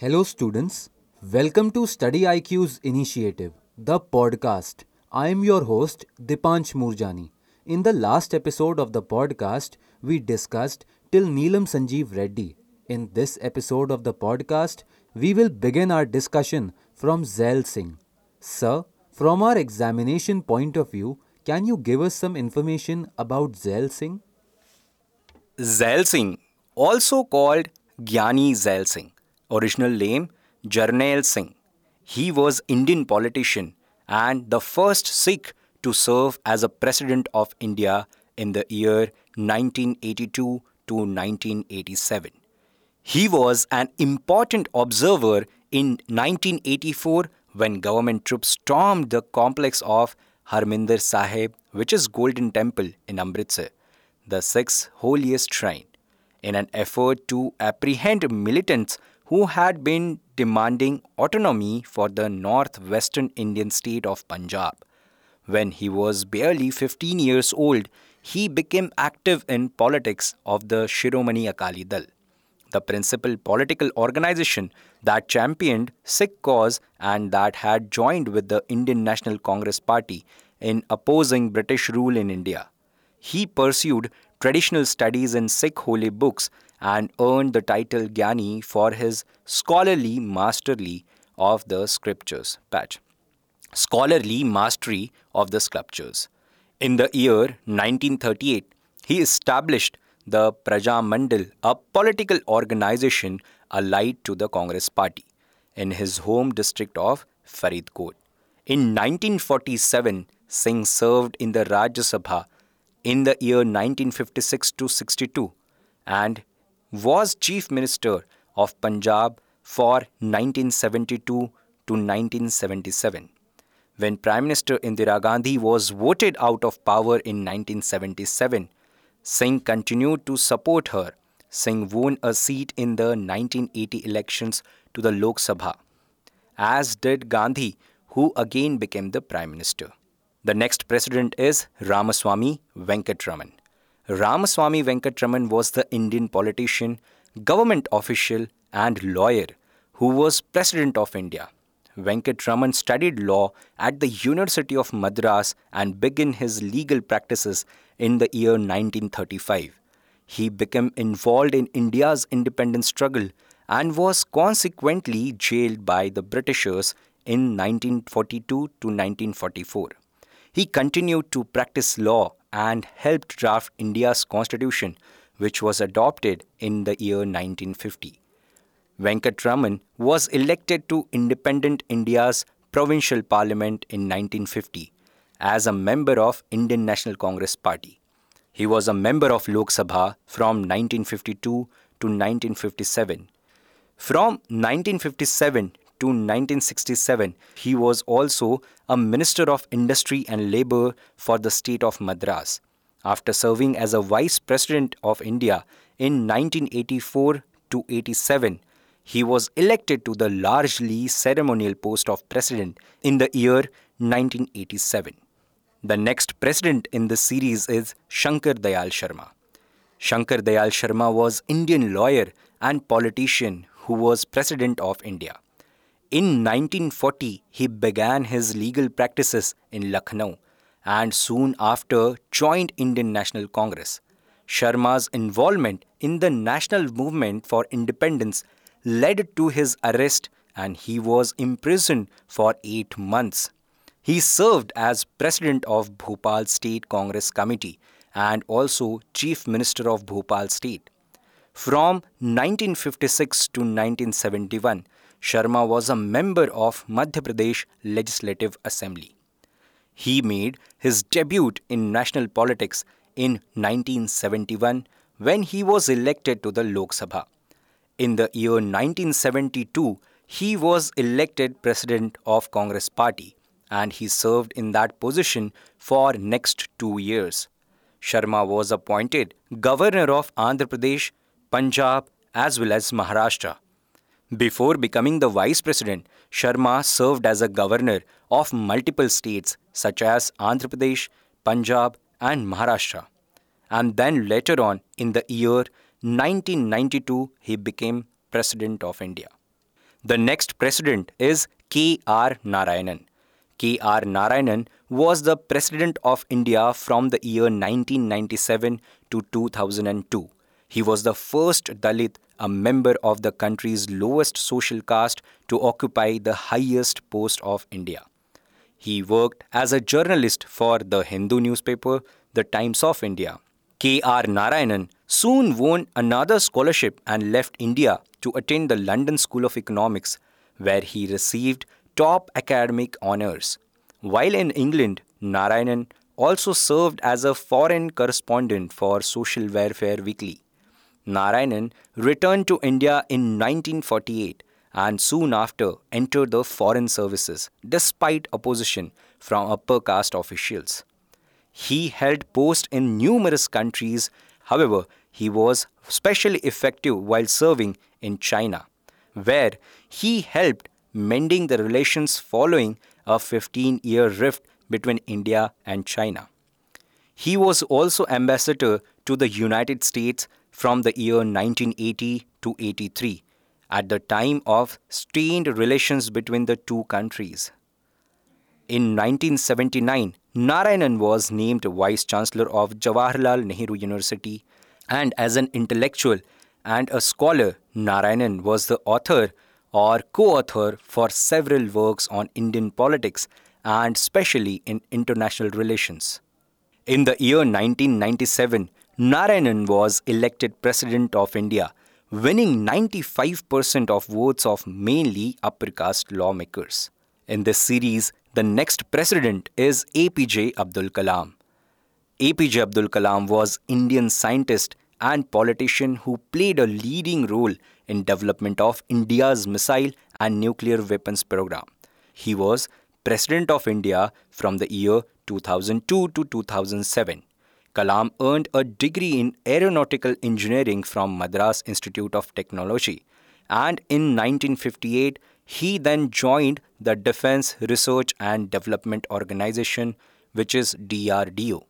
Hello, students. Welcome to Study IQ's initiative, the podcast. I am your host, Dipanch Murjani. In the last episode of the podcast, we discussed till Neelam Sanjeev Reddy. In this episode of the podcast, we will begin our discussion from Zail Singh. Sir, from our examination point of view, can you give us some information about Zail Singh? Zail Singh, also called Gyani Zail Singh, original name Jarnail Singh. He was Indian politician and the first Sikh to serve as a president of India in the year 1982 to 1987. He was an important observer in 1984 when government troops stormed the complex of Harminder Sahib, which is Golden Temple in Amritsar, the sixth holiest shrine, in an effort to apprehend militants who had been demanding autonomy for the northwestern Indian state of Punjab. When he was barely 15 years old, he became active in politics of the Shiromani Akali Dal, the principal political organization that championed Sikh cause and that had joined with the Indian National Congress Party in opposing British rule in India. He pursued traditional studies in Sikh holy books and earned the title Gyani for his scholarly masterly of the scriptures. Patch. Scholarly mastery of the sculptures. In the year 1938, he established the Praja Mandal, a political organization allied to the Congress Party, in his home district of Faridkot. In 1947, Singh served in the Rajya Sabha in the year 1956 to 62 and was Chief Minister of Punjab for 1972 to 1977. When Prime Minister Indira Gandhi was voted out of power in 1977, Singh continued to support her. Singh won a seat in the 1980 elections to the Lok Sabha, as did Gandhi, who again became the Prime Minister. The next president is Ramaswamy Venkatraman. Ramaswamy Venkatraman was the Indian politician, government official, and lawyer who was President of India. Venkatraman studied law at the University of Madras and began his legal practices in the year 1935. He became involved in India's independence struggle and was consequently jailed by the Britishers in 1942 to 1944. He continued to practice law and helped draft India's constitution, which was adopted in the year 1950. Venkatraman was elected to independent India's provincial parliament in 1950 as a member of Indian National Congress Party. He was a member of Lok Sabha from 1952 to 1957. From 1957 to 1967, he was also a Minister of Industry and Labour for the state of Madras. After serving as a Vice President of India in 1984 to 87, he was elected to the largely ceremonial post of President in the year 1987. The next president in this series is Shankar Dayal Sharma. Shankar Dayal Sharma was Indian lawyer and politician who was president of India. In 1940, he began his legal practices in Lucknow and soon after joined Indian National Congress. Sharma's involvement in the national movement for independence led to his arrest and he was imprisoned for eight months. He served as president of Bhopal State Congress Committee and also chief minister of Bhopal State. From 1956 to 1971, Sharma was a member of Madhya Pradesh Legislative Assembly. He made his debut in national politics in 1971 when he was elected to the Lok Sabha. In the year 1972, he was elected president of Congress Party and he served in that position for next 2 years. Sharma was appointed governor of Andhra Pradesh, Punjab as well as Maharashtra. Before becoming the vice president, Sharma served as a governor of multiple states such as Andhra Pradesh, Punjab, and Maharashtra. And then later on, in the year 1992, he became President of India. The next president is K.R. Narayanan. K.R. Narayanan was the President of India from the year 1997 to 2002. He was the first Dalit, a member of the country's lowest social caste, to occupy the highest post of India. He worked as a journalist for the Hindu newspaper, The Times of India. K.R. Narayanan soon won another scholarship and left India to attend the London School of Economics, where he received top academic honors. While in England, Narayanan also served as a foreign correspondent for Social Welfare Weekly. Narayanan returned to India in 1948 and soon after entered the foreign services despite opposition from upper caste officials. He held posts in numerous countries, however, he was especially effective while serving in China, where he helped mending the relations following a 15 year rift between India and China. He was also ambassador to the United States from the year 1980 to 83 at the time of strained relations between the two countries. In 1979, Narayanan was named Vice Chancellor of Jawaharlal Nehru University, and as an intellectual and a scholar, Narayanan was the author or co author for several works on Indian politics and especially in international relations. In the year 1997, Narayanan was elected President of India, winning 95% of votes of mainly upper caste lawmakers. In this series, the next president is APJ Abdul Kalam. APJ Abdul Kalam was Indian scientist and politician who played a leading role in development of India's missile and nuclear weapons program. He was President of India from the year 2002 to 2007. Kalam earned a degree in aeronautical engineering from Madras Institute of Technology and in 1958 he then joined the Defense Research and Development Organization which is DRDO.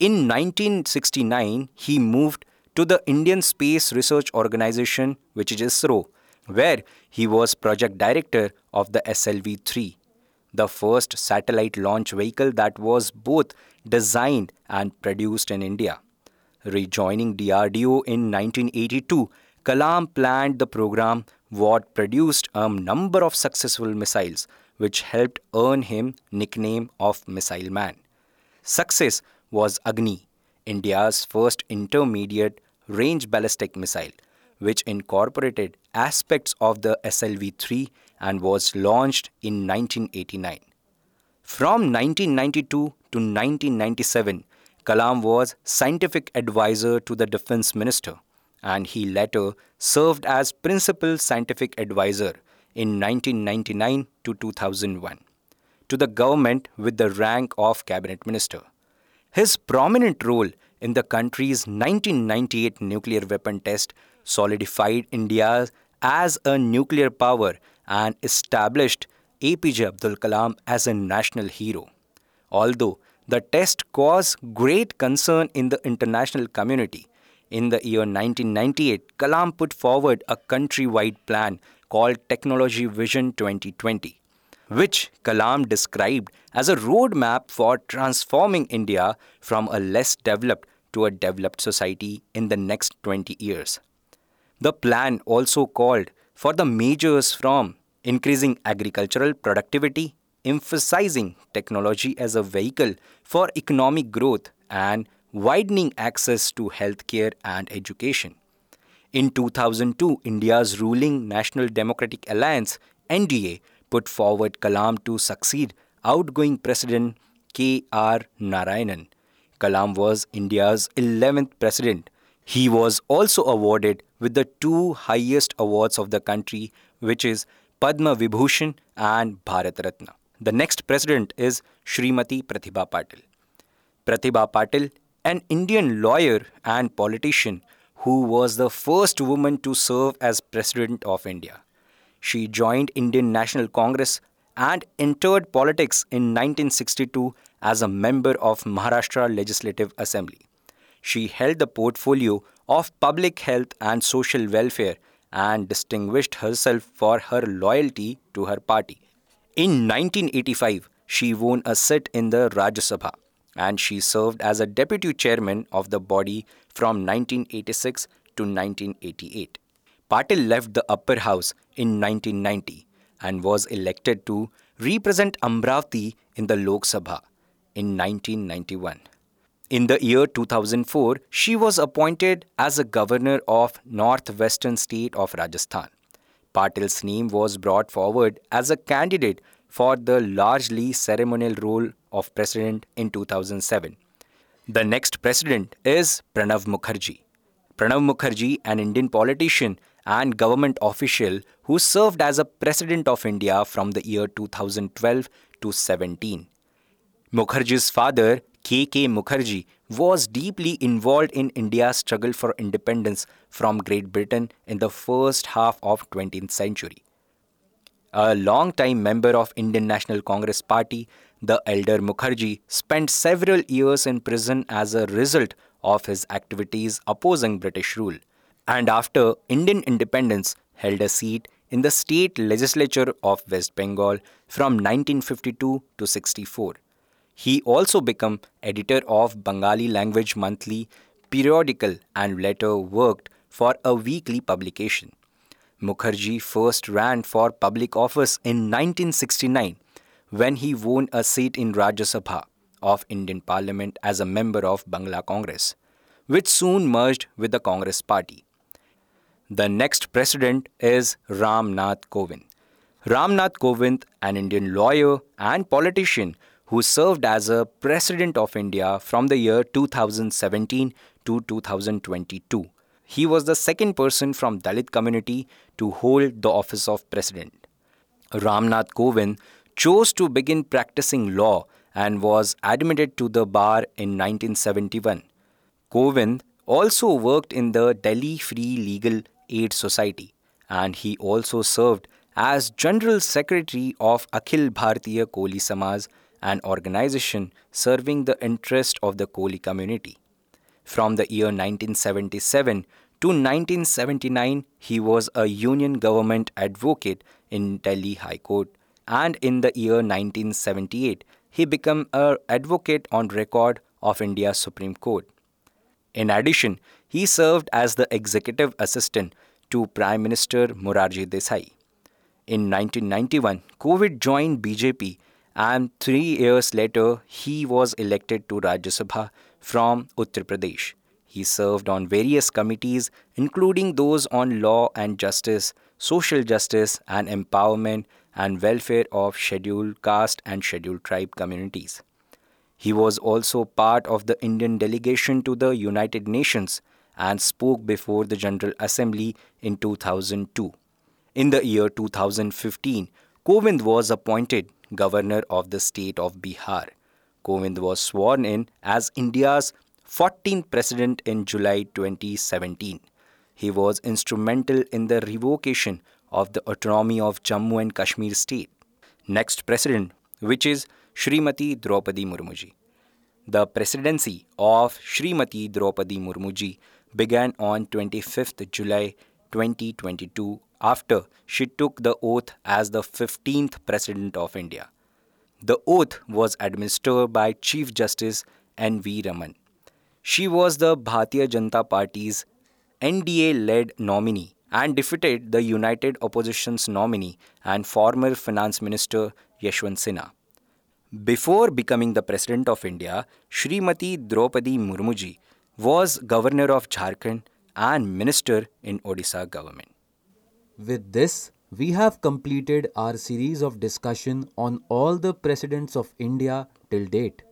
In 1969, he moved to the Indian Space Research Organization, which is ISRO, where he was project director of the SLV 3, the first satellite launch vehicle that was both designed and produced in India. Rejoining DRDO in 1982, Kalam planned the program what produced a number of successful missiles which helped earn him nickname of Missile Man. Success was Agni, India's first intermediate range ballistic missile, which incorporated aspects of the SLV 3 and was launched in 1989. From 1992 to 1997, Kalam was scientific advisor to the defense minister, and he later served as principal scientific advisor in 1999 to 2001 to the government with the rank of cabinet minister. His prominent role in the country's 1998 nuclear weapon test solidified India as a nuclear power and established APJ Abdul Kalam as a national hero. Although the test caused great concern in the international community, in the year 1998, Kalam put forward a countrywide plan called Technology Vision 2020, which Kalam described as a roadmap for transforming India from a less developed to a developed society in the next 20 years. The plan also called for the measures from increasing agricultural productivity, emphasizing technology as a vehicle for economic growth, and widening access to healthcare and education. In 2002, India's ruling National Democratic Alliance, NDA, put forward Kalam to succeed outgoing President K. R. Narayanan Kalam was India's 11th president. He was also awarded with the two highest awards of the country, which is Padma Vibhushan and Bharat Ratna. The next president is Srimati Pratibha Patil. Pratibha Patil, an Indian lawyer and politician who was the first woman to serve as President of India. She joined Indian National Congress and entered politics in 1962 as a member of Maharashtra Legislative Assembly. She held the portfolio of public health and social welfare and distinguished herself for her loyalty to her party. In 1985, she won a seat in the Rajya Sabha and she served as a deputy chairman of the body from 1986 to 1988. Patil left the upper house in 1990 and was elected to represent Amravati in the Lok Sabha in 1991. In the year 2004, she was appointed as a governor of northwestern state of Rajasthan. Patil's name was brought forward as a candidate for the largely ceremonial role of president in 2007. The next president is Pranav Mukherjee. Pranav Mukherjee, an Indian politician and government official who served as a president of India from the year 2012 to 17. Mukherjee's father, K.K. Mukherjee, was deeply involved in India's struggle for independence from Great Britain in the first half of 20th century. A long-time member of Indian National Congress Party, the elder Mukherjee spent several years in prison as a result of his activities opposing British rule, and after Indian independence held a seat in the state legislature of West Bengal from 1952 to 64. He also became editor of Bengali language monthly periodical and later worked for a weekly publication. Mukherjee first ran for public office in 1969 when he won a seat in Rajya Sabha of Indian Parliament as a member of Bangla Congress, which soon merged with the Congress party. The next president is Ram Nath Kovind. Ram Nath Kovind, an Indian lawyer and politician who served as a President of India from the year 2017 to 2022. He was the second person from Dalit community to hold the office of President. Ramnath Kovind chose to begin practicing law and was admitted to the bar in 1971. Kovind also worked in the Delhi Free Legal Aid Society and he also served as General Secretary of Akhil Bharatiya Koli Samaj an organization serving the interest of the Koli community. From the year 1977 to 1979, he was a union government advocate in Delhi High Court, and in the year 1978, he became an advocate on record of India's Supreme Court. In addition, he served as the executive assistant to Prime Minister Morarji Desai. In 1991, Kovind joined BJP and three years later, he was elected to Rajya Sabha from Uttar Pradesh. He served on various committees, including those on law and justice, social justice and empowerment, and welfare of scheduled caste and scheduled tribe communities. He was also part of the Indian delegation to the United Nations and spoke before the General Assembly in 2002. In the year 2015, Kovind was appointed governor of the state of Bihar. Kovind was sworn in as India's 14th president in July 2017. He was instrumental in the revocation of the autonomy of Jammu and Kashmir state. Next president, which is Srimati Draupadi Murmuji. The presidency of Srimati Draupadi Murmuji began on 25th July 2022 after she took the oath as the 15th President of India. The oath was administered by Chief Justice N.V. Raman. She was the Bharatiya Janata Party's NDA led nominee and defeated the United Opposition's nominee and former Finance Minister Yashwant Sinha. Before becoming the President of India, Srimati Draupadi Murmuji was Governor of Jharkhand and Minister in Odisha government. With this, we have completed our series of discussion on all the presidents of India till date.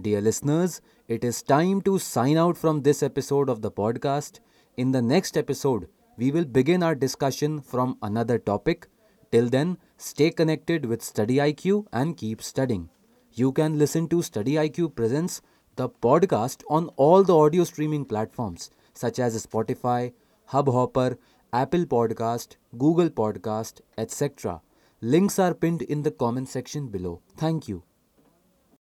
Dear listeners, it is time to sign out from this episode of the podcast. In the next episode, we will begin our discussion from another topic. Till then, stay connected with Study IQ and keep studying. You can listen to Study IQ Presents, the podcast on all the audio streaming platforms such as Spotify, Hubhopper, Apple Podcast, Google Podcast, etc. Links are pinned in the comment section below. Thank you.